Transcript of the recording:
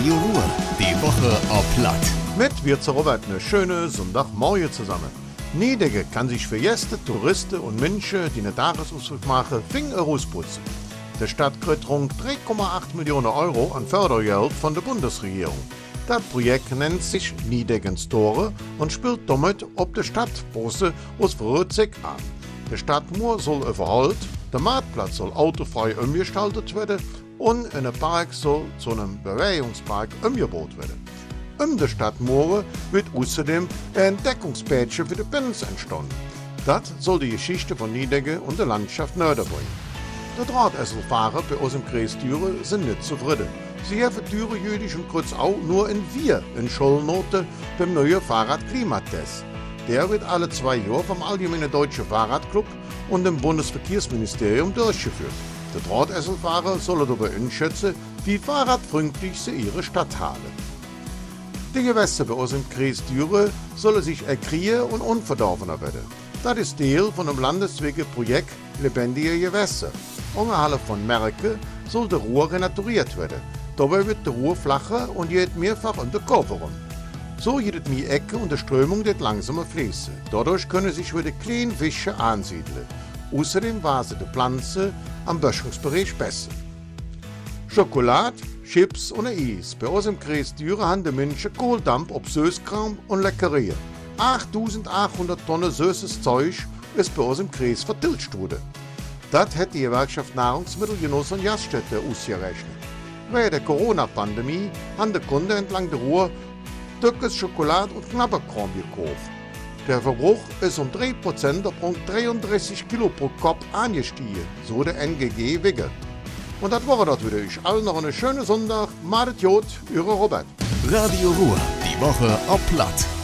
Radio Ruhr. Die Woche auf Platt. Mit wir zu Robert eine schöne Sonntagmorgen zusammen. Niedege kann sich für Gäste, Touristen und Menschen, die eine Tagesausflug machen, Finger rausputzen. Der Stadt kriegt rund 3,8 Millionen Euro an Fördergeld von der Bundesregierung. Das Projekt nennt sich Niedegens Tore und spielt damit ob der Stadtbusse aus Vrozig an. Der Stadtmauer soll überholt, der Marktplatz soll autofrei umgestaltet werden und ein Park soll zu einem Bewegungspark umgebaut werden. Um die Stadtmauer wird außerdem ein Entdeckungsplätchen für die Pins entstanden. Das soll die Geschichte von Niedege und der Landschaft näher bringen. Die Drahtesselfahrer bei uns im Kreis Düre sind nicht zufrieden. Sie haben Düre, Jüdisch und Kurzau nur in vier in Schulnote beim neuen Fahrradklimatest. Der wird alle zwei Jahre vom Allgemeinen Deutschen Fahrradclub und dem Bundesverkehrsministerium durchgeführt. Die Drahtesselfahrer sollen dabei einschätzen, wie fahrradfreundlich sie ihre Stadt haben. Die Gewässer bei uns im Kreis Düre sollen sich erkriegen und unverdorbener werden. Das ist Teil von dem landesweiten Projekt Lebendige Gewässer. Unterhalb von Merke soll der Ruhr renaturiert werden. Dabei wird der Ruhr flacher und geht mehrfach Kurve rum. So es mehr Ecke und die Strömung wird langsamer fließen. Dadurch können sich wieder kleine Fische ansiedeln. Außerdem wachsen die Pflanzen am Böschungsbereich besser. Schokolade, Chips und Eis. Bei uns im Kreis Düre haben die Menschen Kohldampf auf Süßkram und Leckereien. 8800 Tonnen süßes Zeug ist bei uns im Kreis vertilgt worden. Das hat die Gewerkschaft Nahrungsmittelgenuss und Gaststätte ausgerechnet. Während der Corona-Pandemie haben die Kunden entlang der Ruhr dickes Schokolade und Knabberkram gekauft. Der Verbrauch ist um 3% auf rund 33 Kilo pro Kopf angestiegen, so der NGG Wigge. Und das war das wieder. Ich allen noch einen schönen Sonntag. Madet Jod, Ihre Robert. Radio Ruhr. Die Woche auf Platt.